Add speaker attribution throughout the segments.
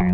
Speaker 1: When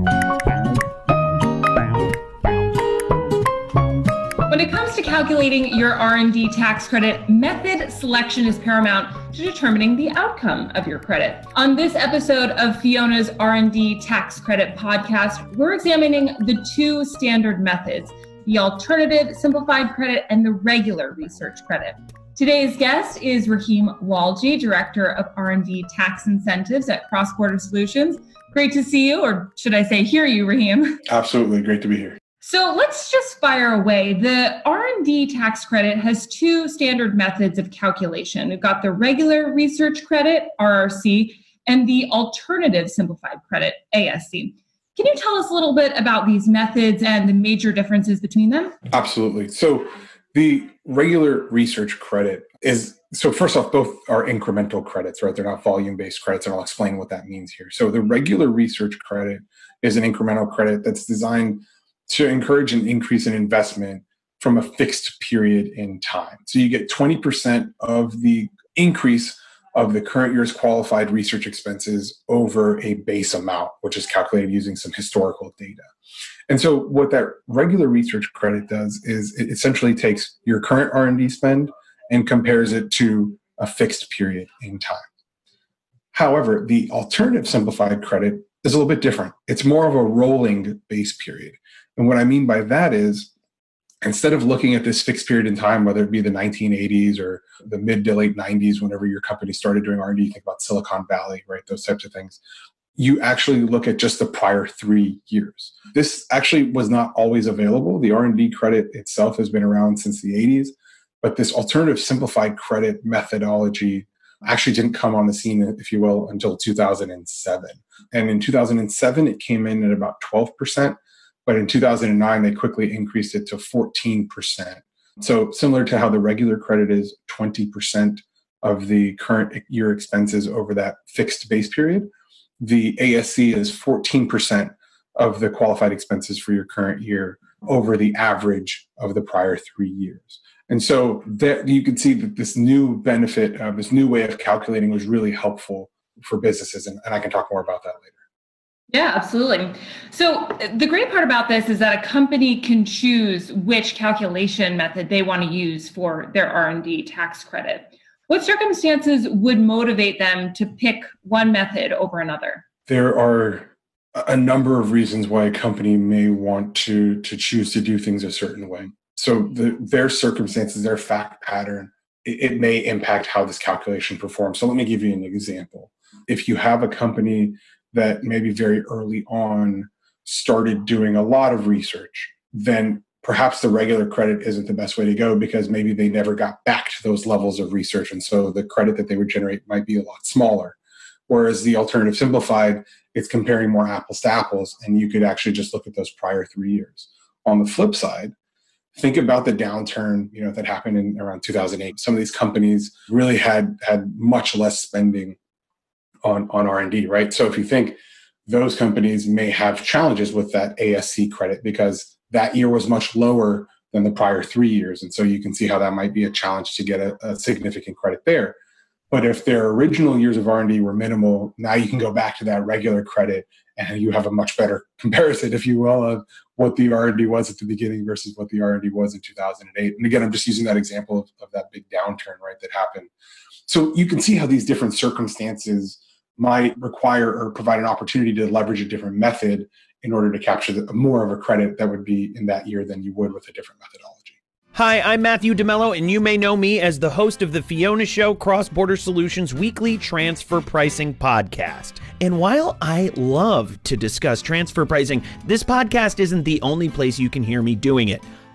Speaker 1: it comes to calculating your R&D tax credit, method selection is paramount to determining the outcome of your credit. On this episode of Fiona's R&D tax credit podcast, we're examining the two standard methods, the alternative simplified credit and the regular research credit. Today's guest is Rahim Walji, Director of R&D Tax Incentives at Cross Border Solutions. Great to see you, or should I say hear you, Rahim?
Speaker 2: Absolutely, great to be here.
Speaker 1: So let's just fire away. The R&D tax credit has two standard methods of calculation. We've got the regular research credit, RRC, and the alternative simplified credit, ASC. Can you tell us a little bit about these methods and the major differences between them?
Speaker 2: Absolutely. So the regular research credit is so first off both are incremental credits right they're not volume based credits and i'll explain what that means here so the regular research credit is an incremental credit that's designed to encourage an increase in investment from a fixed period in time. So you get 20% of the increase of the current year's qualified research expenses over a base amount, which is calculated using some historical data. And so what that regular research credit does is it essentially takes your current R&D spend and compares it to a fixed period in time. However, the alternative simplified credit is a little bit different. It's more of a rolling base period. And what I mean by that is instead of looking at this fixed period in time, whether it be the 1980s or the mid to late 90s, whenever your company started doing R&D, you think about Silicon Valley, right? Those types of things. You actually look at just the prior three years. This actually was not always available. The R&D credit itself has been around since the 80s, but this alternative simplified credit methodology actually didn't come on the scene, if you will, until 2007. And in 2007, it came in at about 12%. But in 2009, they quickly increased it to 14%. So, similar to how the regular credit is 20% of the current year expenses over that fixed base period, the ASC is 14% of the qualified expenses for your current year over the average of the prior three years. And so that you can see that this new benefit, uh, this new way of calculating was really helpful for businesses. And, and I can talk more about that later.
Speaker 1: Yeah, absolutely. So the great part about this is that a company can choose which calculation method they want to use for their R&D tax credit. What circumstances would motivate them to pick one method over another?
Speaker 2: There are a number of reasons why a company may want to to choose to do things a certain way. So the, their circumstances, their fact pattern, it, it may impact how this calculation performs. So let me give you an example. If you have a company that maybe very early on started doing a lot of research, then perhaps the regular credit isn't the best way to go because maybe they never got back to those levels of research. And so the credit that they would generate might be a lot smaller. Whereas the alternative simplified, it's comparing more apples to apples, and you could actually just look at those prior three years. On the flip side, think about the downturn you know that happened in around 2008 some of these companies really had had much less spending on on r&d right? So if you think those companies may have challenges with that asc credit because that year was much lower than the prior three years. And so you can see how that might be a challenge to get a, a significant credit there. But if their original years of r&d were minimal now you can go back to that regular credit and you have a much better comparison if you will of what the r&d was at the beginning versus what the r&d was in 2008 and again i'm just using that example of, of that big downturn right that happened. So you can see how these different circumstances might require or provide an opportunity to leverage a different method in order to capture the, more of a credit that would be in that year than you would with a different methodology.
Speaker 3: Hi, I'm Matthew DeMello, and you may know me as the host of the Fiona Show Cross Border Solutions weekly transfer pricing podcast. And while I love to discuss transfer pricing, this podcast isn't the only place you can hear me doing it.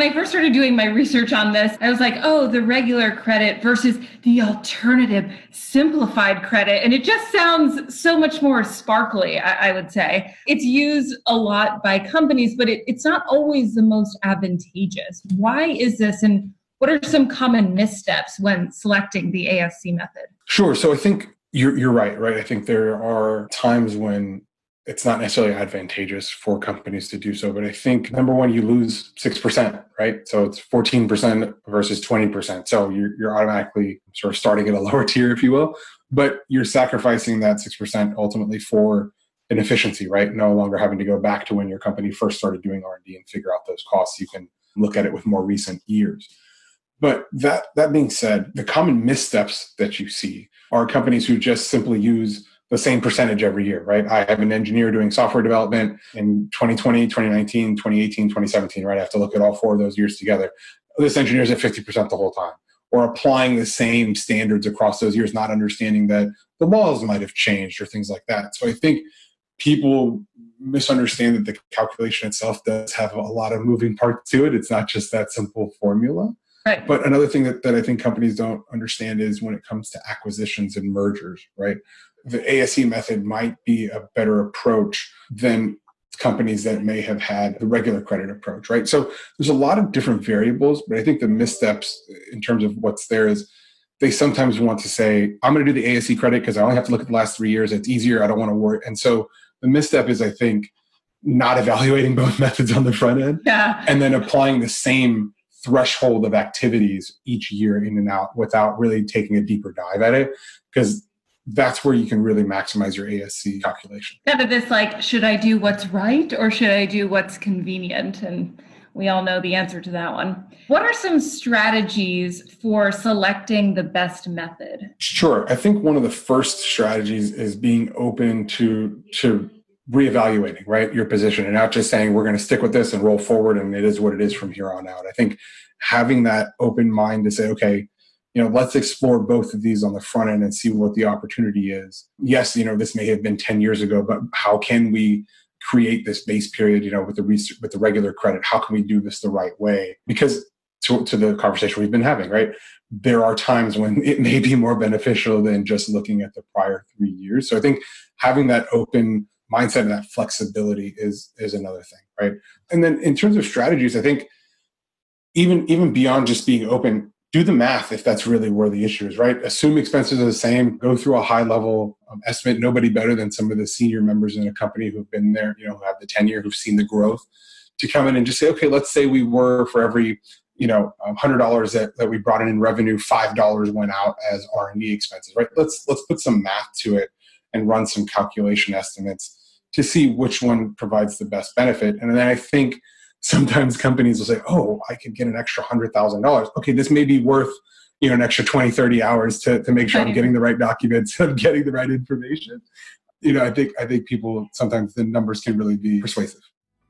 Speaker 1: When I first started doing my research on this, I was like, oh, the regular credit versus the alternative simplified credit. And it just sounds so much more sparkly, I, I would say. It's used a lot by companies, but it, it's not always the most advantageous. Why is this? And what are some common missteps when selecting the ASC method?
Speaker 2: Sure. So I think you're, you're right, right? I think there are times when it's not necessarily advantageous for companies to do so. But I think number one, you lose 6%, right? So it's 14% versus 20%. So you're, you're automatically sort of starting at a lower tier, if you will, but you're sacrificing that 6% ultimately for an efficiency, right? No longer having to go back to when your company first started doing R&D and figure out those costs. You can look at it with more recent years. But that, that being said, the common missteps that you see are companies who just simply use the same percentage every year, right? I have an engineer doing software development in 2020, 2019, 2018, 2017, right? I have to look at all four of those years together. This engineer is at 50% the whole time. Or applying the same standards across those years, not understanding that the laws might have changed or things like that. So I think people misunderstand that the calculation itself does have a lot of moving parts to it. It's not just that simple formula. Right. But another thing that, that I think companies don't understand is when it comes to acquisitions and mergers, right? The ASC method might be a better approach than companies that may have had the regular credit approach, right? So there's a lot of different variables, but I think the missteps in terms of what's there is they sometimes want to say, I'm going to do the ASC credit because I only have to look at the last three years. It's easier. I don't want to worry. And so the misstep is, I think, not evaluating both methods on the front end
Speaker 1: yeah.
Speaker 2: and then applying the same threshold of activities each year in and out without really taking a deeper dive at it because that's where you can really maximize your ASC calculation.
Speaker 1: Kind of this like, should I do what's right or should I do what's convenient? And we all know the answer to that one. What are some strategies for selecting the best method?
Speaker 2: Sure. I think one of the first strategies is being open to to reevaluating, right, your position and not just saying we're going to stick with this and roll forward and it is what it is from here on out. I think having that open mind to say, okay, you know let's explore both of these on the front end and see what the opportunity is. Yes you know this may have been 10 years ago but how can we create this base period you know with the research, with the regular credit? How can we do this the right way? Because to, to the conversation we've been having right? There are times when it may be more beneficial than just looking at the prior three years. So i think having that open mindset and that flexibility is is another thing right? And then in terms of strategies i think even even beyond just being open do the math if that's really where the issue is, right? Assume expenses are the same, go through a high level um, estimate. Nobody better than some of the senior members in a company who've been there, you know, who have the tenure, who've seen the growth to come in and just say, okay, let's say we were for every, you know, hundred dollars that, that we brought in in revenue, five dollars went out as R and D expenses, right? Let's let's put some math to it and run some calculation estimates to see which one provides the best benefit. And then I think sometimes companies will say, oh, I could get an extra $100,000. Okay, this may be worth you know an extra 20 30 hours to, to make sure i'm getting the right documents i'm getting the right information. You know i think i think people sometimes the numbers can really be persuasive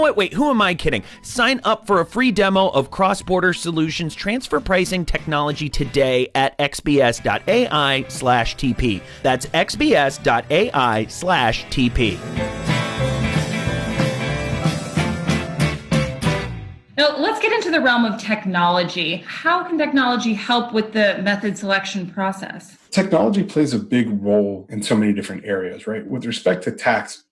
Speaker 3: what? Wait, who am I kidding? Sign up for a free demo of Cross Border Solutions transfer pricing technology today at xbs.ai slash TP. That's xbs.ai slash TP.
Speaker 1: Now, let's get into the realm of technology. How can technology help with the method selection process?
Speaker 2: Technology plays a big role in so many different areas, right? With respect to tax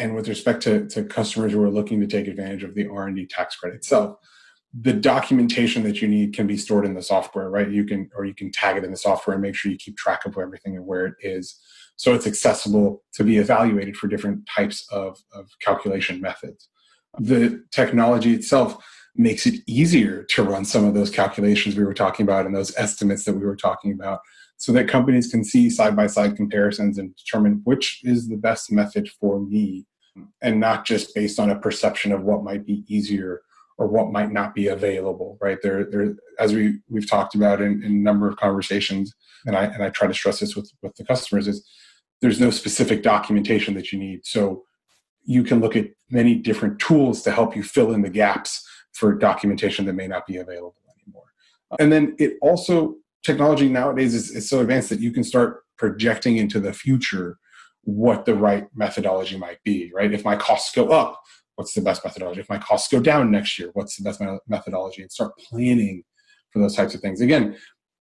Speaker 2: and with respect to, to customers who are looking to take advantage of the R&D tax credit itself, the documentation that you need can be stored in the software, right? You can, or you can tag it in the software and make sure you keep track of everything and where it is. So it's accessible to be evaluated for different types of, of calculation methods. The technology itself makes it easier to run some of those calculations we were talking about and those estimates that we were talking about so that companies can see side by side comparisons and determine which is the best method for me and not just based on a perception of what might be easier or what might not be available right? There there as we we've talked about in, in a number of conversations and i and i try to stress this with with the customers is there's no specific documentation that you need. So you can look at many different tools to help you fill in the gaps for documentation that may not be available anymore. And then it also technology nowadays is, is so advanced that you can start projecting into the future what the right methodology might be right if my costs go up what's the best methodology? If my costs go down next year, what's the best methodology? And start planning for those types of things. Again,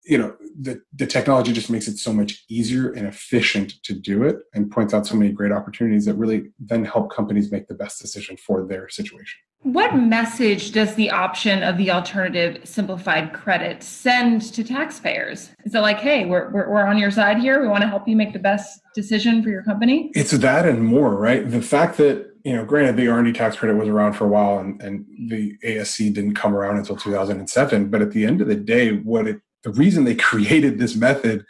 Speaker 2: you know, the, the technology just makes it so much easier and efficient to do it and points out so many great opportunities that really then help companies make the best decision for their situation.
Speaker 1: What message does the option of the alternative simplified credit send to taxpayers? Is it like, hey, we're, we're, we're on your side here. We want to help you make the best decision for your company?
Speaker 2: It's that and more, right? The fact that you know, granted, the R&D tax credit was around for a while, and, and the ASC didn't come around until 2007. But at the end of the day, what it the reason they created this method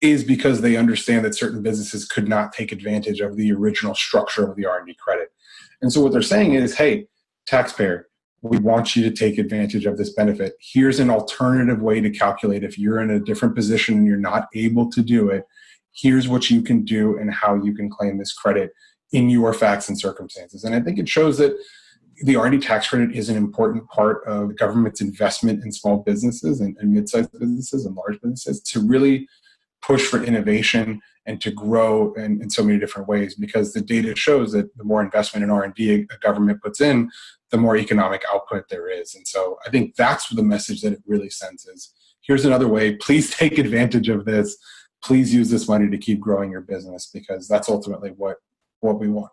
Speaker 2: is because they understand that certain businesses could not take advantage of the original structure of the R&D credit. And so what they're saying is, hey, taxpayer, we want you to take advantage of this benefit. Here's an alternative way to calculate if you're in a different position and you're not able to do it. Here's what you can do and how you can claim this credit in your facts and circumstances. And I think it shows that the R&D tax credit is an important part of the government's investment in small businesses and, and mid-sized businesses and large businesses to really push for innovation and to grow in, in so many different ways because the data shows that the more investment in r&d a government puts in the more economic output there is. And so i think that's the message that it really sends is here's another way. Please take advantage of this. Please use this money to keep growing your business because that's ultimately what what we want.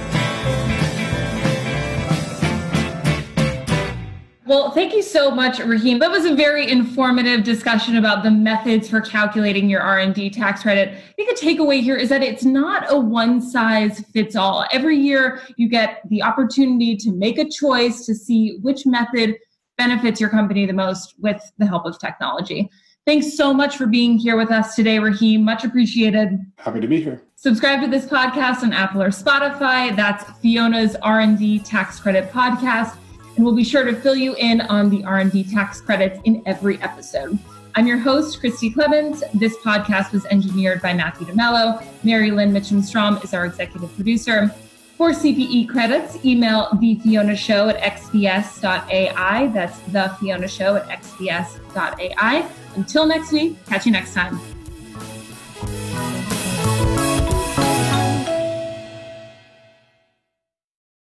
Speaker 1: Well, thank you so much, Rahim. That was a very informative discussion about the methods for calculating your R&D tax credit. I think the takeaway here is that it's not a one size fits all. Every year you get the opportunity to make a choice to see which method benefits your company the most with the help of technology. Thanks so much for being here with us today, Rahim. Much appreciated.
Speaker 2: Happy to be here.
Speaker 1: Subscribe to this podcast on Apple or Spotify. That's Fiona's R&D Tax Credit Podcast and we'll be sure to fill you in on the R&D tax credits in every episode. I'm your host, Christy Clemens. This podcast was engineered by Matthew DeMello. Mary Lynn Mitchum-Strom is our executive producer. For CPE credits, email the Fiona Show at xbs.ai. That's the Fiona Show at xbs.ai. Until next week, catch you next time.